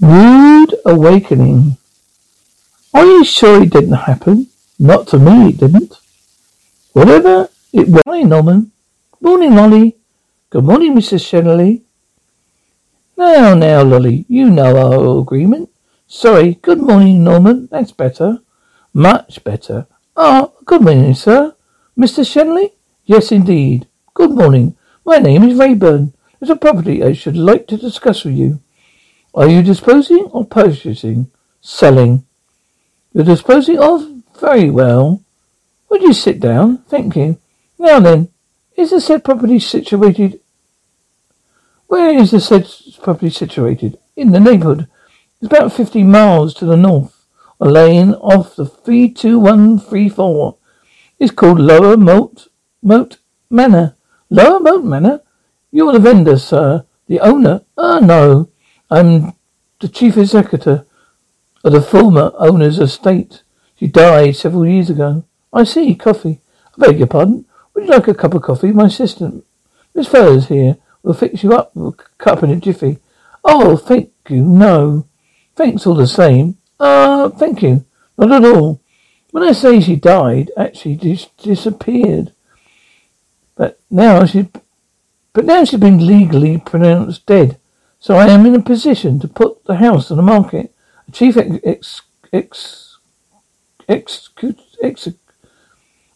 Rude awakening. Are you sure it didn't happen? Not to me, it didn't. Whatever it was. Hi, Norman. Morning, Lolly. Good morning, Mrs. Shenley. Now, now, Lolly, you know our agreement. Sorry. Good morning, Norman. That's better. Much better. Ah, good morning, sir. Mr. Shenley? Yes, indeed. Good morning. My name is Rayburn. There's a property I should like to discuss with you. Are you disposing or purchasing? Selling. You're disposing of? Very well. Would you sit down? Thank you. Now then, is the said property situated? Where is the said property situated? In the neighbourhood. It's about fifty miles to the north. A lane off the three two one three four. It's called Lower Moat Moat Manor. Lower Moat Manor? You're the vendor, sir. The owner? Ah, no. I'm the chief executor of the former owner's estate. She died several years ago. I see. Coffee. I beg your pardon. Would you like a cup of coffee? My assistant, Miss Furs here, will fix you up a cup in a jiffy. Oh, thank you. No. Thanks all the same. Uh, thank you. Not at all. When I say she died, actually dis- disappeared. But now she, but now she's been legally pronounced dead. So I am in a position to put the house on the market. A chief ex, ex, ex, ex,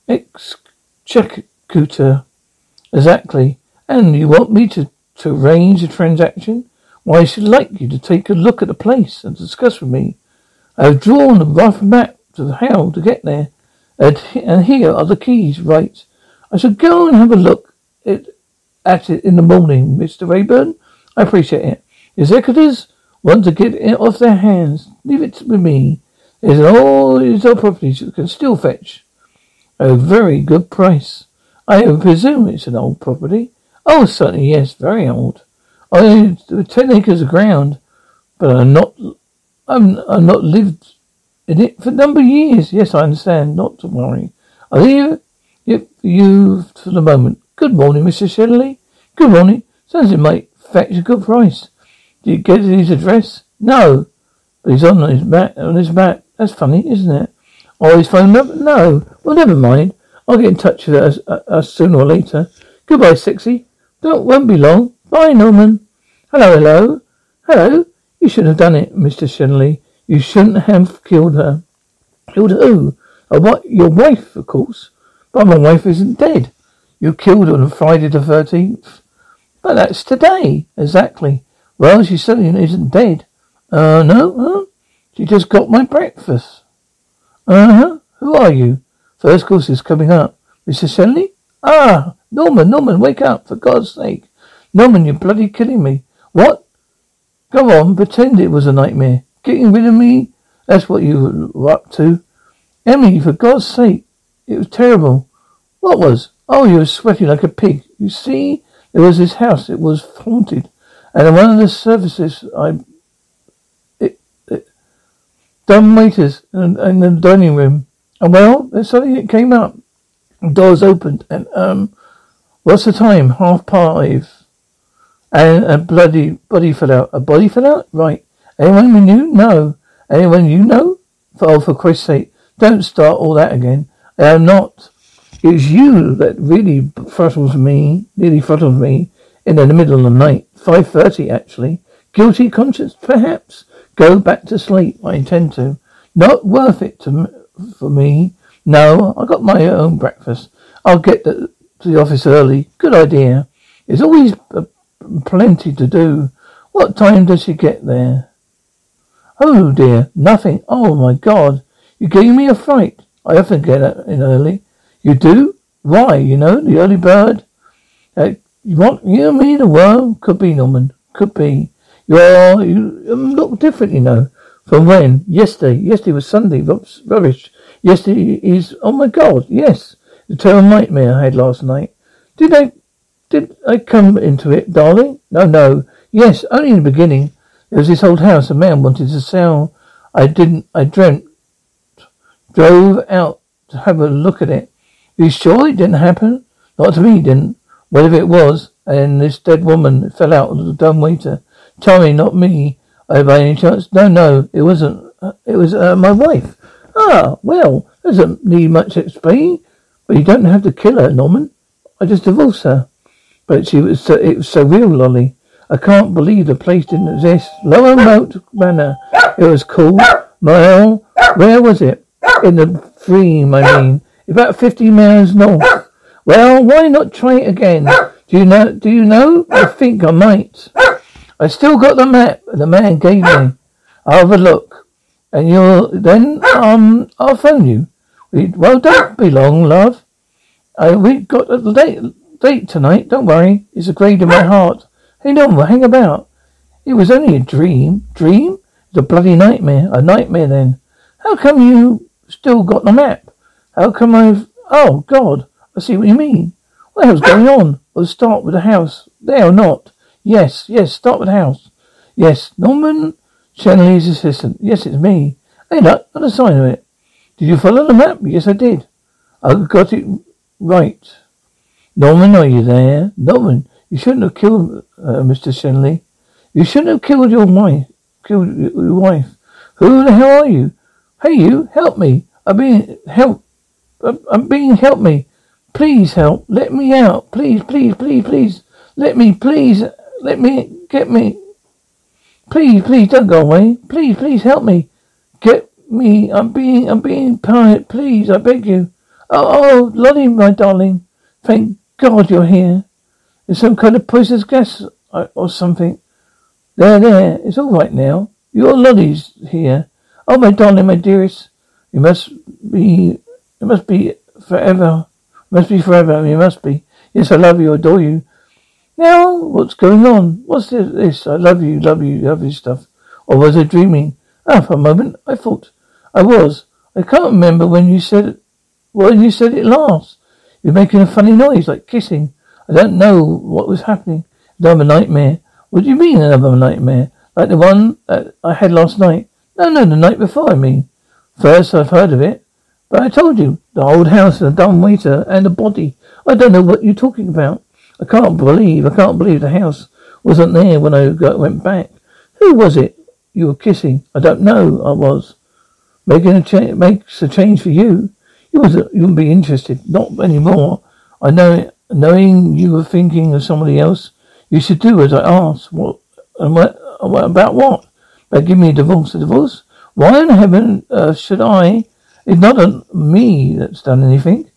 executor. Exactly. And you want me to, to arrange a transaction? Why, I should like you to take a look at the place and discuss with me. I have drawn a rough map of how to get there. And, and here are the keys, right? I shall go and have a look at, at it in the morning, Mr. Rayburn. I appreciate it. Executors want to get it off their hands. Leave it with me. There's all these other properties you can still fetch a very good price. I presume it's an old property. Oh, certainly, yes, very old. I have ten acres of ground, but I'm not. I'm. I'm not lived in it for a number of years. Yes, I understand. Not to worry. I'll leave it for you for the moment. Good morning, Mr. Shelley. Good morning. Sounds it might fetch a good price. Did you get his address? No. But he's on his map. On his map. That's funny, isn't it? Or his phone number? No. Well, never mind. I'll get in touch with us, uh, us sooner or later. Goodbye, sexy. Don't won't be long. Bye, Norman. Hello, hello, hello. You should have done it, Mister Shenley. You shouldn't have killed her. Killed who? Oh, what? Your wife, of course. But my wife isn't dead. You killed her on Friday the thirteenth. But that's today. Exactly. Well, she certainly isn't dead. Uh, no, huh? She just got my breakfast. Uh-huh. Who are you? First course is coming up. Mr. Shenley? Ah, Norman, Norman, wake up, for God's sake. Norman, you're bloody killing me. What? Go on, pretend it was a nightmare. Getting rid of me? That's what you were up to. Emily, for God's sake. It was terrible. What was? Oh, you were sweating like a pig. You see, there was this house. It was haunted. And one of the services, I, it, it, dumb waiters in, in the dining room. And well, suddenly it came up. Doors opened and, um, what's the time? Half five. And a bloody body fell out. A body fell out? Right. Anyone we knew? No. Anyone you know? For, oh, for Christ's sake, don't start all that again. I am not. It was you that really throttles me, nearly throttles me in the middle of the night. Five thirty, actually. Guilty conscience, perhaps. Go back to sleep. I intend to. Not worth it to for me. No, I got my own breakfast. I'll get to, the office early. Good idea. There's always plenty to do. What time does she get there? Oh dear, nothing. Oh my God, you gave me a fright. I often get in early. You do? Why? You know, the early bird. Uh, you want you and me the worm? Could be, Norman. Could be. You're, you um, look different, you know. From when? Yesterday. Yesterday was Sunday. Rubbish. Yesterday is, oh my God, yes. The terrible nightmare I had last night. Did I, did I come into it, darling? No, no. Yes, only in the beginning. There was this old house a man wanted to sell. I didn't, I dreamt, drove out to have a look at it. You sure it didn't happen? Not to me, didn't. Whatever it was, and this dead woman fell out of the dumb waiter. Tommy, not me. By any chance? No, no, it wasn't. It was uh, my wife. Ah, well, doesn't need much explaining. But you don't have to kill her, Norman. I just divorced her. But she was so, it was so real, Lolly. I can't believe the place didn't exist. Lower Moat Manor. It was cool. Well, where was it? In the dream, I mean. About fifty miles north. Well, why not try it again? Do you know? Do you know? I think I might. I still got the map the man gave me. I'll have a look, and you'll then um I'll phone you. We, well, don't be long, love. I we got a date date tonight. Don't worry, it's a grade in my heart. Hey, no, hang about. It was only a dream. Dream? It's a bloody nightmare. A nightmare then. How come you still got the map? How come I've? Oh God, I see what you mean. What the hell's going on? We'll start with the house. There or not? Yes, yes, start with the house. Yes, Norman Shenley's assistant. Yes, it's me. Hey, look, not a sign of it. Did you follow the map? Yes, I did. I got it right. Norman, are you there? Norman, you shouldn't have killed uh, Mr. Shenley. You shouldn't have killed your wife. Killed your wife. Who the hell are you? Hey, you, help me. I'm being help. I'm being help me. Please help. Let me out. Please, please, please, please. Let me, please. Let me get me. Please, please don't go away. Please, please help me. Get me. I'm being, I'm being pirate. Please, I beg you. Oh, oh, Lottie, my darling. Thank God you're here. There's some kind of poisonous gas uh, or something. There, there. It's all right now. Your Lottie's here. Oh, my darling, my dearest. You must be, it must be forever. It must be forever. You must be. Yes, I love you. adore you. Now, what's going on? What's this? I love you, love you, love you stuff. Or was I dreaming? Ah, for a moment, I thought I was. I can't remember when you said it. When you said it last. You're making a funny noise, like kissing. I don't know what was happening. Another nightmare. What do you mean another nightmare? Like the one I had last night? No, no, the night before, I mean. First I've heard of it. But I told you, the old house and the dumb waiter and the body. I don't know what you're talking about. I can't believe, I can't believe the house wasn't there when I got, went back. Who was it you were kissing? I don't know. I was. Making a change, makes a change for you. You wasn't, you wouldn't be interested. Not anymore. I know it. Knowing you were thinking of somebody else, you should do as I asked. What, and what, about what? About give me a divorce. A divorce? Why in heaven uh, should I? It's not me that's done anything.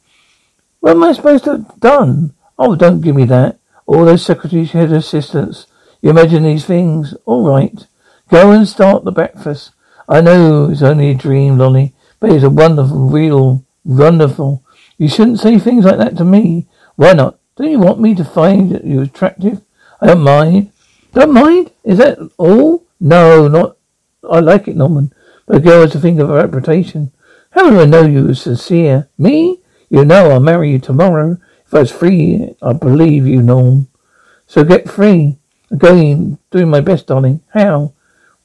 What am I supposed to have done? Oh, don't give me that. All those secretaries, head assistants. You imagine these things. All right. Go and start the breakfast. I know it's only a dream, Lonnie, but it's a wonderful, real, wonderful. You shouldn't say things like that to me. Why not? Don't you want me to find you attractive? I don't mind. Don't mind? Is that all? No, not. I like it, Norman. But a girl has to think of her reputation. How do I know you are sincere? Me? You know I'll marry you tomorrow. If I was free, I believe you, Norm. So get free. Going, doing my best, darling. How?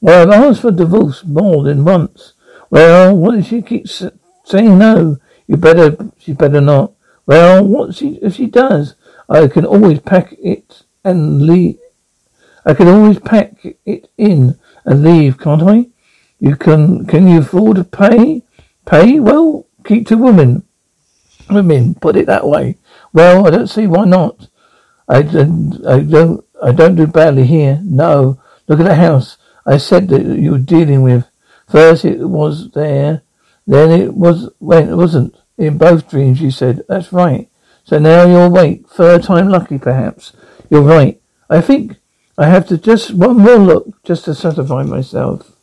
Well, I've asked for divorce more than once. Well, what if she keeps saying no? You better, she better not. Well, what she, if she does? I can always pack it and leave. I can always pack it in and leave, can't I? You can, can you afford to pay? Pay? Well, keep to women. Women, put it that way. Well, I don't see why not. I don't, I don't, I don't do badly here. No. Look at the house I said that you were dealing with. First it was there, then it was, when it wasn't. In both dreams you said, that's right. So now you're awake. Third time lucky perhaps. You're right. I think I have to just one more look just to satisfy myself.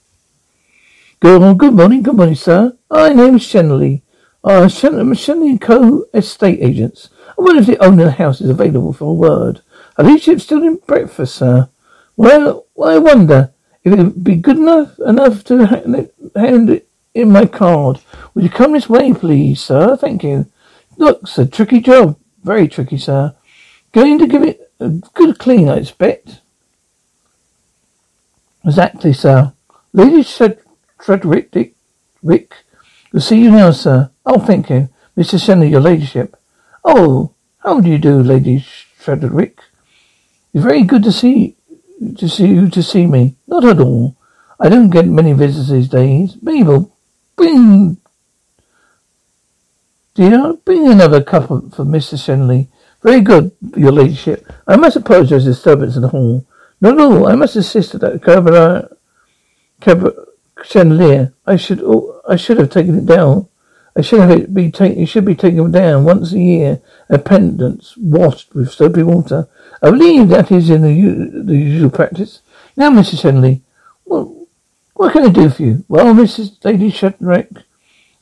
Good, morning, good morning, sir. My name is Shenley. Uh, Shen- Shenley & Co. Estate Agents. I wonder if the owner of the house is available for a word. Are these ships still in breakfast, sir? Well, I wonder if it would be good enough enough to hand it in my card. Would you come this way, please, sir? Thank you. Looks a tricky job. Very tricky, sir. Going to give it a good clean, I expect. Exactly, sir. Lady Frederick Dick Rick. To see you now, sir. Oh, thank you. Mr. Shenley, your ladyship. Oh, how do you do, Lady Frederick? It's very good to see to see you to see me. Not at all. I don't get many visitors these days. Mabel, bring dear, bring another cup for Mr. Shenley. Very good, your ladyship. I must apologize for disturbance in the hall. Not at all. I must insist that uh, Cabaret, Cabaret chandelier. I should, oh, I should have taken it down. I should have it be taken. It should be taken down once a year. A pendants washed with soapy water. I believe that is in the, the usual practice. Now, Mrs. Henley, what, what can I do for you? Well, Mrs. Lady Shutrick,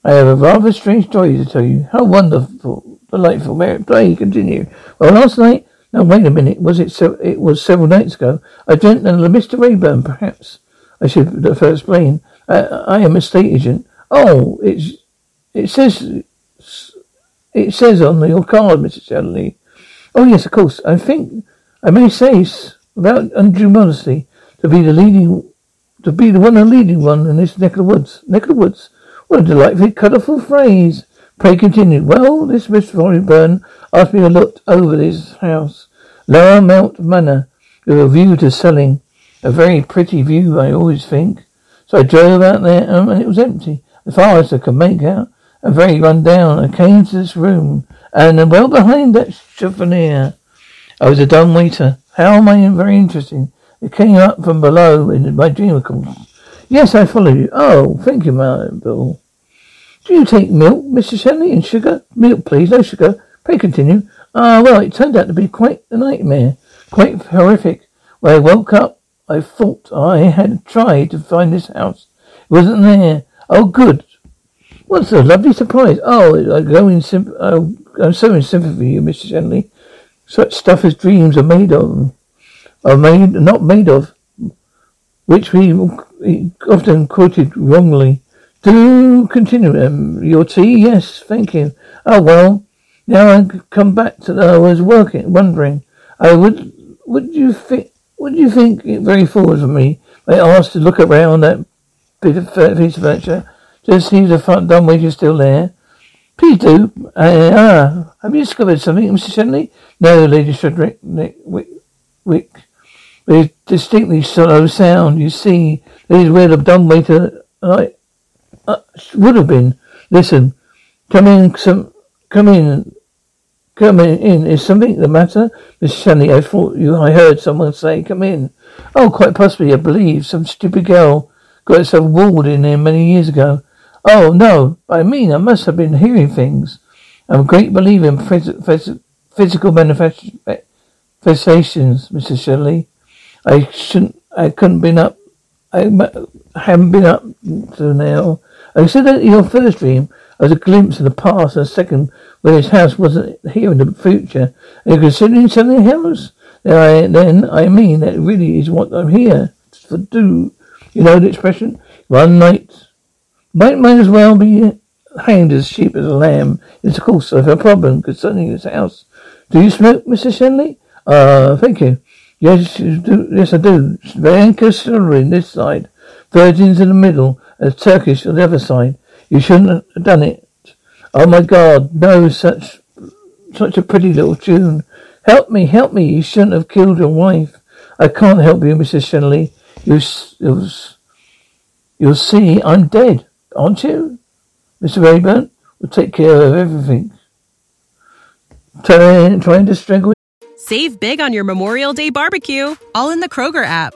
I have a rather strange story to tell you. How wonderful, delightful. May play, continue. Well, last night, now wait a minute, was it so, it was several nights ago. I dreamt that Mr. Rayburn, perhaps. I should first explain. I, I am a state agent. Oh, it's, it says, it says on your card, Mrs. Shelly. Oh yes, of course. I think I may say, without undue modesty, to be the leading, to be the one and leading one in this neck of the woods. Neck of the woods. What a delightfully colourful phrase. Pray continue. Well, this Mr. Thornburn asked me to look over this house. Lower Moat Manor, with a view to selling. A very pretty view, I always think. So I drove out there, um, and it was empty. As far as I could make out, and very run down. I came to this room, and well behind that chiffonier, I was a dumb waiter. How am I very interesting? It came up from below in my dream, of. Yes, I follow you. Oh, thank you, Bill. Do you take milk, Mr. Shenley, and sugar? Milk, please, no sugar. Pray continue. Ah, well, it turned out to be quite a nightmare. Quite horrific. When I woke up, I thought I had tried to find this house. It wasn't there. Oh, good. What's a lovely surprise. Oh, I go in sim- oh, I'm so in sympathy with you, Mr. Shenley. Such stuff as dreams are made of, are made, not made of, which we often quoted wrongly. Do continue, um, your tea? Yes, thank you. Oh, well, now I come back to the, I was working, wondering, I would, would you think, would you think very foolish of me? I asked to look around that bit of piece of furniture Just see the front dumb is still there. Please do. Uh, ah, have you discovered something, Mr. Shenley? No, Lady Shudrick, Wick, Wick. With distinctly slow sound, you see, this is where the dumbwaiter uh, uh, would have been. Listen, come in, some, come in, come in. Is something the matter? Mr. Shenley, I thought you, I heard someone say, come in. Oh, quite possibly, I believe. Some stupid girl got herself walled in there many years ago. Oh, no, I mean, I must have been hearing things. I'm a great believer in phys- phys- physical manifestations, eh, Mr. Shirley. I shouldn't, I couldn't been up, I haven't been up to now. I said that your first dream was a glimpse of the past and a second when this house wasn't here in the future. Are you considering something else? Then I, then I mean that really is what I'm here to do. You know the expression? One night might, might as well be hanged as sheep as a lamb. It's of course a problem concerning this house. Do you smoke, Mr. Shenley? Uh, thank you. Yes, you do. Yes, I do. Bianca on this side, virgins in the middle, and Turkish on the other side. You shouldn't have done it. Oh my God, no, such, such a pretty little tune. Help me, help me. You shouldn't have killed your wife. I can't help you, Mrs. Shenley. You, you, you'll see I'm dead. Aren't you? Mr. Rayburn will take care of everything. Trying, trying to strangle. Save big on your Memorial Day barbecue, all in the Kroger app.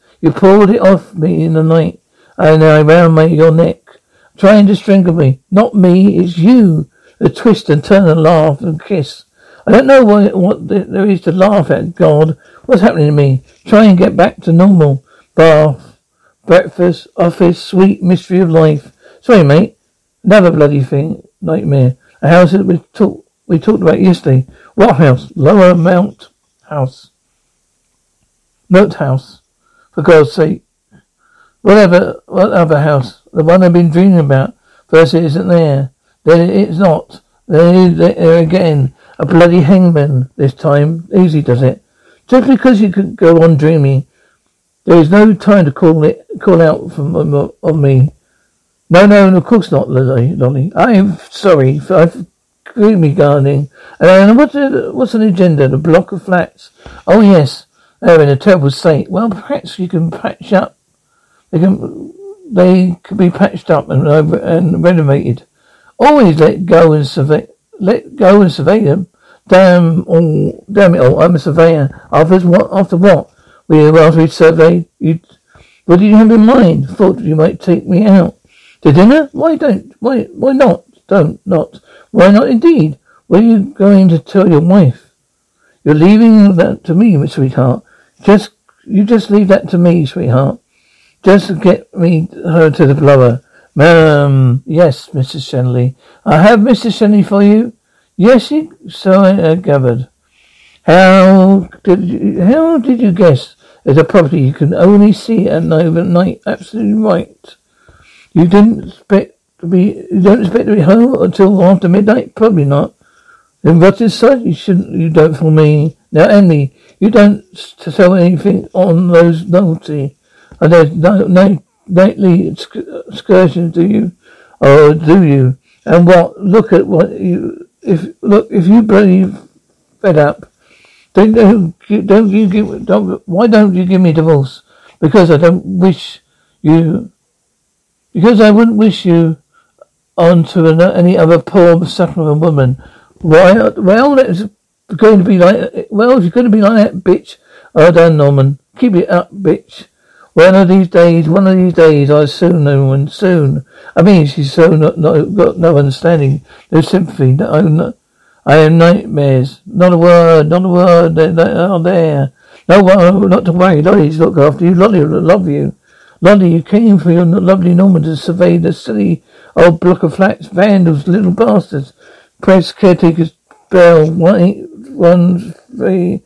You pulled it off me in the night, and I round my, your neck, trying to strangle me. Not me, it's you. The twist and turn and laugh and kiss. I don't know what, what there is to laugh at, God. What's happening to me? Try and get back to normal. Bath, breakfast, office, sweet mystery of life. Sorry, mate. Another bloody thing, nightmare. A house that we talked we talked about yesterday. What house? Lower Mount House. Moat House. For God's sake. Whatever, what other house? The one I've been dreaming about. First it isn't there. Then it's not. Then it is there again. A bloody hangman this time. Easy does it. Just because you could go on dreaming, there is no time to call it, call out from on me. No, no, of course not, Lolly. Lolly. I am sorry. I've gloomy gardening. And what's, what's an agenda? The block of flats. Oh yes, they're in a terrible state. Well, perhaps you can patch up. They can, they could be patched up and and renovated. Always let go and survey. Let go and survey them. Damn all, damn it all! I'm a surveyor. After what? After what? We after we surveyed you. What did you have in mind? Thought you might take me out to dinner? Why don't? Why? Why not? Don't not. Why not indeed? What are you going to tell your wife? You're leaving that to me, sweetheart. Just, you just leave that to me, sweetheart. Just get me her to the blower. Um, yes, Mrs. Shenley. I have Mrs. Shenley for you. Yes, you, so I uh, gathered. How did you, how did you guess there's a property you can only see at night? Absolutely right. You didn't expect to be, you don't expect to be home until after midnight? Probably not. Then what is such? You shouldn't, you don't for me. Now, Emily, you don't sell anything on those novelty. And uh, there's no, no nightly uh, excursions, do you? Or do you? And what, look at what you, if, look, if you bloody fed up, don't, don't you give, don't, why don't you give me divorce? Because I don't wish you, because I wouldn't wish you onto any other poor suffering woman. Why? Well, it's going to be like. Well, if you're going to be like that, bitch. Oh, done, Norman. Keep it up, bitch. One of these days, one of these days, I soon, Norman, soon. I mean, she's so not, not got no understanding, no sympathy. No, no, I have nightmares. Not a word, not a word. They, are there. No, not to worry. Lolly's look after you. Lolly will love you. Lolly, you came for your lovely Norman to survey the silly old block of flats. Vandals, little bastards. Press caretaker's bell. One, one, three,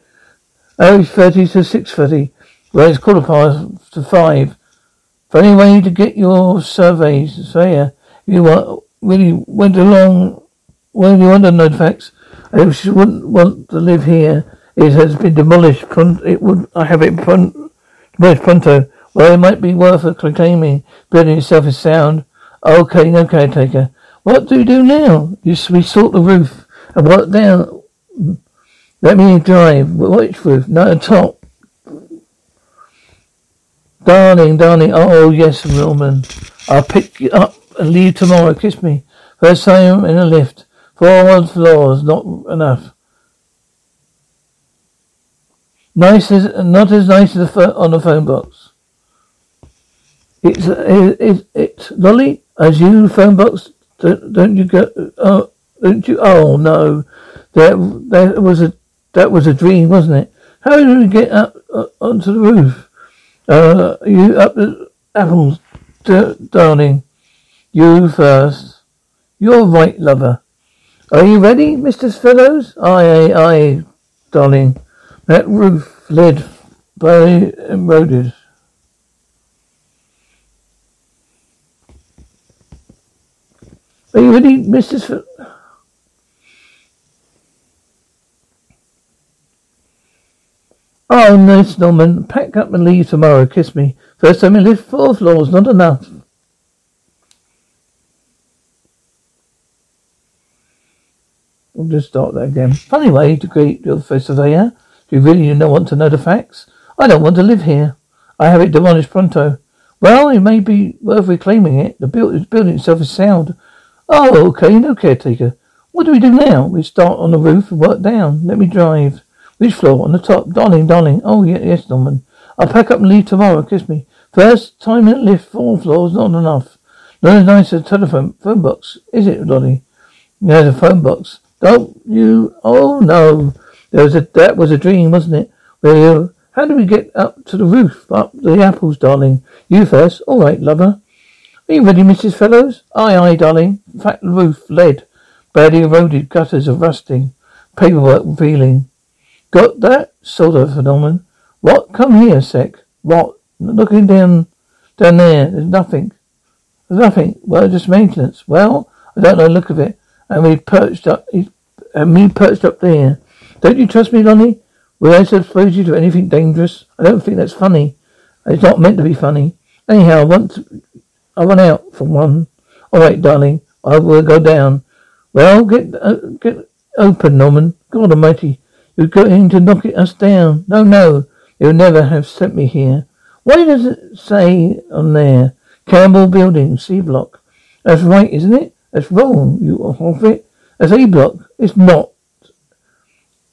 oh, 30 to 6.30. Well, it's quarter past to five. Funny way to get your surveys, surveyor. You want, really went along, well, you want to know the facts. I wouldn't want to live here. It has been demolished. It would, I have it demolished pronto. Well, it might be worth a claiming. Building itself is sound. Okay, no caretaker. What do we do now? You, we sort the roof and work down. Let me drive. Which roof? No, top. Darling, darling. Oh, yes, Roman. I'll pick you up and leave tomorrow. Kiss me. First time in a lift. Four floors, not enough. Nice as, not as nice as the on the phone box. It's, it's, it's, Lolly, as you phone box, don't, don't you go, oh, don't you, oh no, there, that was a, that was a dream, wasn't it? How did we get up uh, onto the roof? Uh, you up the apples, d- darling. You first. You're right, lover. Are you ready, Mr. Fellows? Aye, aye, aye, darling. That roof led by eroded. Are you ready, Mrs. oh, nice, Norman. Pack up and leave tomorrow. Kiss me. First time in lift four floors, not enough. We'll just start that again. Funny way to greet your first surveyor. Do you really don't want to know the facts? I don't want to live here. I have it demolished pronto. Well, it may be worth reclaiming it. The building itself is sound. Oh, okay, no caretaker. What do we do now? We start on the roof and work down. Let me drive. Which floor? On the top. Darling, darling. Oh, yes, Norman. I'll pack up and leave tomorrow. Kiss me. First time at lift four floors, not enough. Not as nice as a telephone phone box, is it, Donny? There's a phone box. Don't you? Oh no, there was a that was a dream, wasn't it? Well, how do we get up to the roof? Up the apples, darling. You first. All right, lover. Are you ready, Mrs. Fellows? Aye, aye, darling. Fat roof, lead, badly eroded, gutters of rusting, paperwork peeling. Got that sort of phenomenon. What? Come here, sec. What? Looking down, down there. There's nothing. There's nothing. Well, just maintenance. Well, I don't know the look of it. And we perched up, and me perched up there. Don't you trust me, Lonnie? Will I suppose you to anything dangerous? I don't think that's funny. It's not meant to be funny. Anyhow, I want to, I want out for one. All right, darling. I will go down. Well, get uh, get open, Norman. God Almighty, you're going to knock it us down. No, no, they would never have sent me here. What does it say on there, Campbell Building, C block? That's right, isn't it? That's wrong. You off it. That's A block. It's not.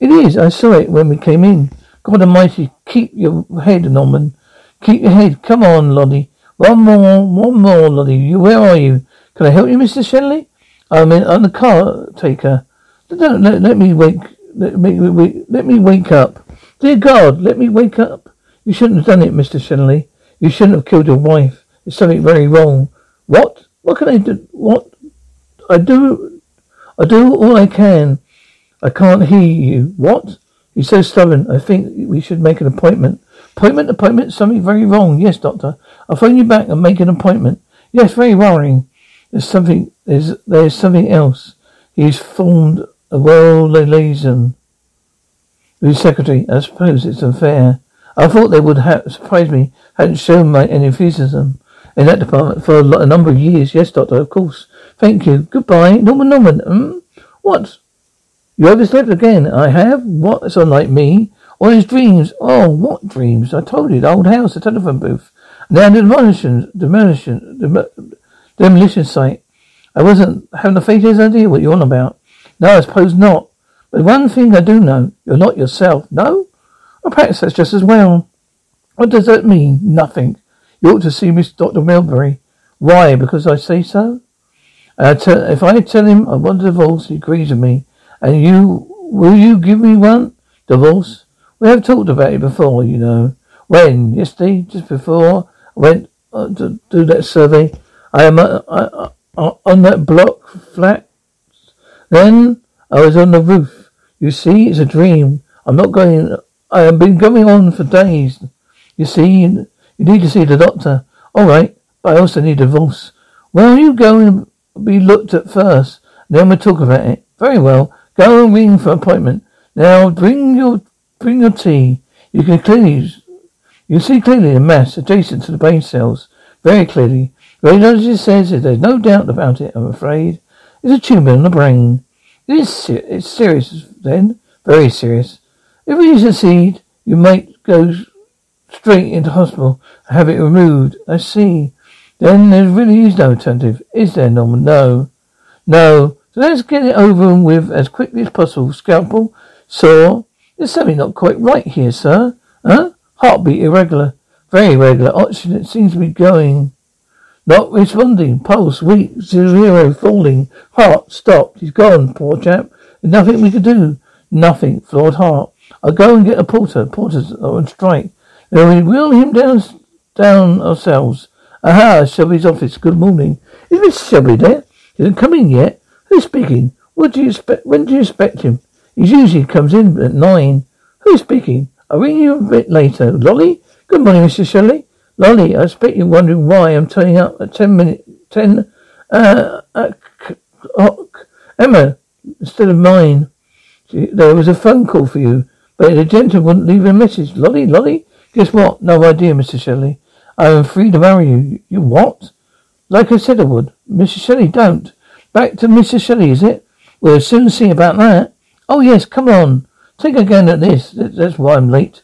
It is. I saw it when we came in. God Almighty, keep your head, Norman. Keep your head. Come on, Lottie. One more, one more, Lottie. You, where are you? Can I help you, Mr. Shenley? I'm in, I'm the car taker. Don't let, let me wake. Let me let me wake up. Dear God, let me wake up. You shouldn't have done it, Mr. Shenley. You shouldn't have killed your wife. There's something very wrong. What? What can I do? What? I do. I do all I can. I can't hear you. What? You're so stubborn. I think we should make an appointment. Appointment, appointment, something very wrong. Yes, doctor. I'll phone you back and make an appointment. Yes, very worrying. There's something, there's, there's something else. He's formed a world liaison. His secretary, I suppose it's unfair. I thought they would have surprised me, hadn't shown my enthusiasm in that department for a number of years. Yes, doctor, of course. Thank you. Goodbye. Norman, Norman. Hmm? What? You overslept again. I have? What? It's unlike me. All his dreams. Oh, what dreams? I told you, the old house, the telephone booth. Now the demolition, demolition, dem- demolition site. I wasn't having the faintest idea what you're on about. No, I suppose not. But one thing I do know, you're not yourself. No? Well, perhaps that's just as well. What does that mean? Nothing. You ought to see Miss Dr. Milbury. Why? Because I say so? Uh, if I tell him I want a divorce, he agrees with me. And you, will you give me one? Divorce? We have talked about it before, you know. When? Yesterday? Just before I went uh, to do that survey. I am uh, uh, uh, on that block flat. Then I was on the roof. You see, it's a dream. I'm not going. I have been going on for days. You see, you need to see the doctor. All right, but I also need a divorce. Well, you go and be looked at first. Then we'll talk about it. Very well. Go and ring for appointment. Now bring your bring your tea. You can clearly you see clearly the mass adjacent to the brain cells. Very clearly. Radiologist says there's no doubt about it, I'm afraid. It's a tumour in the brain. It is ser- it's serious then. Very serious. If we succeed, you might go straight into hospital and have it removed. I see. Then there really is no alternative, is there, Norman? No. No. So let's get it over and with as quickly as possible. Scalpel, saw. There's something not quite right here, sir. Huh? Heartbeat irregular. Very irregular. Oxygen seems to be going. Not responding. Pulse weak. Zero falling. Heart stopped. He's gone, poor chap. Nothing we could do. Nothing. Flawed heart. I'll go and get a porter. Porter's are on strike. Then we wheel him down, down ourselves. Aha, Shelby's office. Good morning. Is Miss Shelby there? He hasn't come in yet. Who's speaking? What do you expect? When do you expect him? He usually comes in at nine. Who's speaking? I'll ring you a bit later. Lolly? Good morning, Mr. Shelley. Lolly, I expect you're wondering why I'm turning up at ten minutes, ten, uh, o'clock. Emma, instead of mine. There was a phone call for you, but the gentleman wouldn't leave a message. Lolly, Lolly? Guess what? No idea, Mr. Shelley. I am free to marry you. You what? Like I said I would. Mr. Shelley, don't. Back to Mrs. Shelley, is it? We'll soon see about that. Oh, yes, come on. Take a at this. That's why I'm late.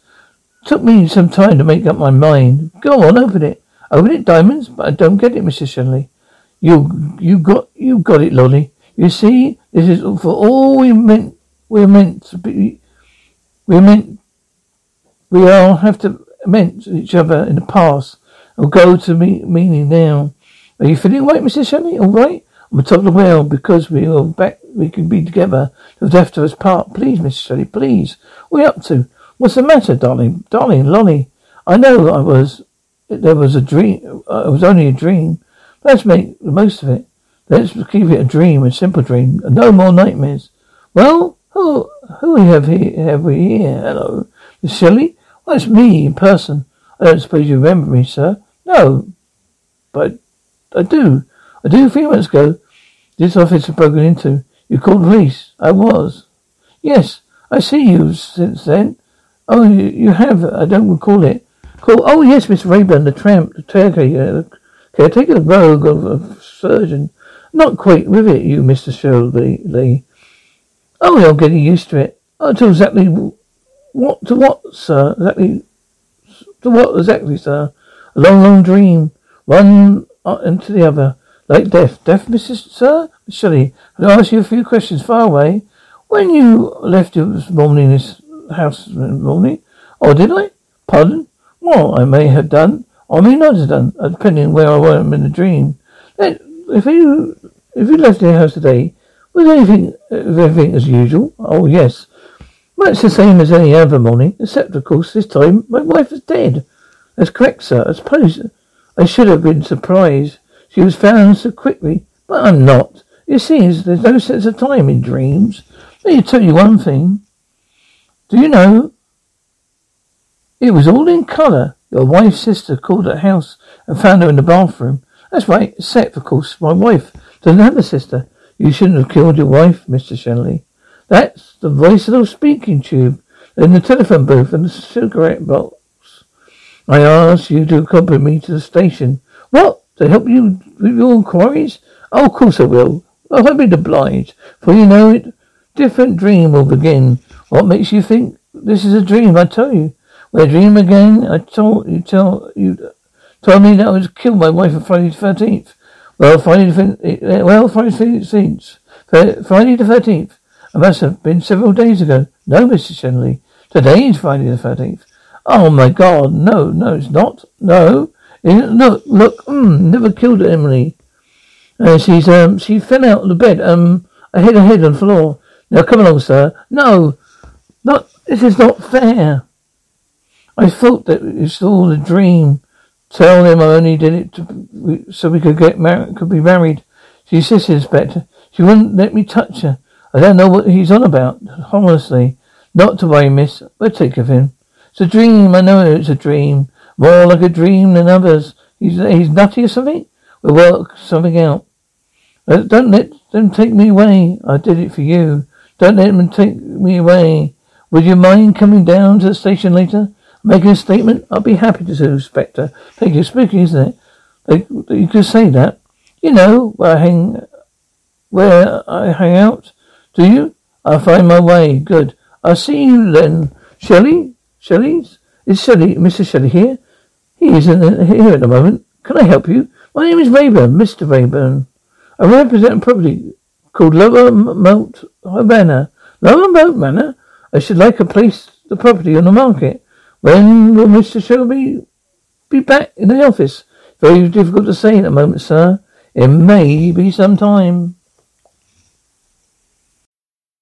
Took me some time to make up my mind. Go on, open it. Open it, Diamonds? But I don't get it, Mrs. Shelley. You, you got, you got it, Lolly. You see, this is for all we meant, we're meant to be, we're meant, we all have to meant each other in the past will go to me- meaning now. Are you feeling right, Mrs. Shelley? All right? I'm top of the world because we are back. We can be together to death of us part. Please, Mrs. Shelley, please. What are you up to? What's the matter, darling? Darling, Lonnie. I know I was. There was a dream. Uh, it was only a dream. Let's make the most of it. Let's keep it a dream, a simple dream. No more nightmares. Well, who who have, have we here? Hello, Miss Shelley. Well, it's me in person. I don't suppose you remember me, sir. No, but I do. I do. A few minutes ago, this office was broken into. You called police. I was. Yes, I see you since then. Oh, you, have. I don't recall it. Call. Oh, yes, Miss Rayburn, the tramp, the caretaker, uh, caretaker, the rogue of a surgeon. Not quite with it, you, Mister Shirley. Oh, you're getting used to it. Oh, to exactly what? To what, sir? Exactly. To what exactly, sir? A long, long dream. One uh, into the other. Like death. Death, Mrs. Sir? Shelley, I'll ask you a few questions far away. When you left this morning, house morning, oh, did I? Pardon? Well, I may have done, I may not have done, depending where I am in the dream. If you, if you left the house today, was anything, everything as usual? Oh, yes. much the same as any other morning, except, of course, this time my wife is dead. That's correct, sir. I suppose I should have been surprised she was found so quickly, but I'm not. You see, there's no sense of time in dreams. Let me tell you one thing. Do you know? It was all in colour. Your wife's sister called at house and found her in the bathroom. That's right, except, of course, my wife doesn't have a sister. You shouldn't have killed your wife, Mr. Shelley. That's the voice of the speaking tube in the telephone booth and the cigarette box. I asked you to accompany me to the station. What? To help you with your inquiries? Oh, of course I will. I'll be obliged. For you know it, different dream will begin. What makes you think this is a dream? I tell you. When I dream again, I told you tell you told me that I was killed my wife on Friday the thirteenth. Well, Friday the well Friday the thirteenth. Friday the thirteenth. It must have been several days ago. No, Mr. Shenley. Today is Friday the thirteenth. Oh my God! No, no, it's not. No, it, look, look. Mm, never killed Emily. Uh, she's um, she fell out of the bed. Um, I hit her head on the floor. Now come along, sir. No, not. This is not fair. I thought that it was all a dream. Tell him I only did it to, so we could get married, could be married. She insisted, Inspector. She wouldn't let me touch her. I don't know what he's on about. Honestly, not to worry, Miss. We'll take of him. It's a dream. I know it's a dream. More like a dream than others. He's he's nutty or something. We'll work something out. Uh, don't let them take me away. I did it for you. Don't let them take me away. Would you mind coming down to the station later? Making a statement? I'll be happy to Inspector. Thank you. Spooky, isn't it? You could say that. You know where I hang, where I hang out. Do you? I'll find my way. Good. I'll see you then. Shelley? Shelley's? Is Shelley, Mr. Shelley here? He isn't here at the moment. Can I help you? My name is Rayburn, Mr. Rayburn. I represent a property called Lower Moat Manor. Lower Moat Manor? I should like to place the property on the market. When will Mr. Shelby be back in the office? Very difficult to say at the moment, sir. It may be some time.